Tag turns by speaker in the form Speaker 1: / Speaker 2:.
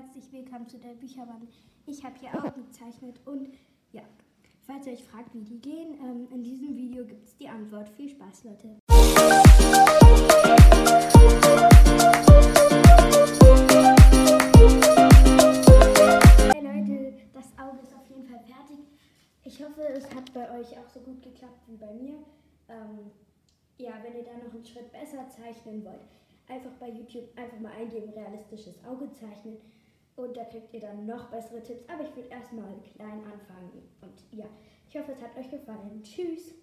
Speaker 1: herzlich willkommen zu der Bücherwand. Ich habe hier auch gezeichnet und ja, falls ihr euch fragt, wie die gehen, ähm, in diesem Video gibt es die Antwort. Viel Spaß, Leute. Hey Leute, das Auge ist auf jeden Fall fertig. Ich hoffe, es hat bei euch auch so gut geklappt wie bei mir. Ähm, ja, wenn ihr da noch einen Schritt besser zeichnen wollt, einfach bei YouTube einfach mal eingeben, realistisches Auge zeichnen. Und da kriegt ihr dann noch bessere Tipps. Aber ich würde erstmal klein anfangen. Und ja, ich hoffe, es hat euch gefallen. Tschüss!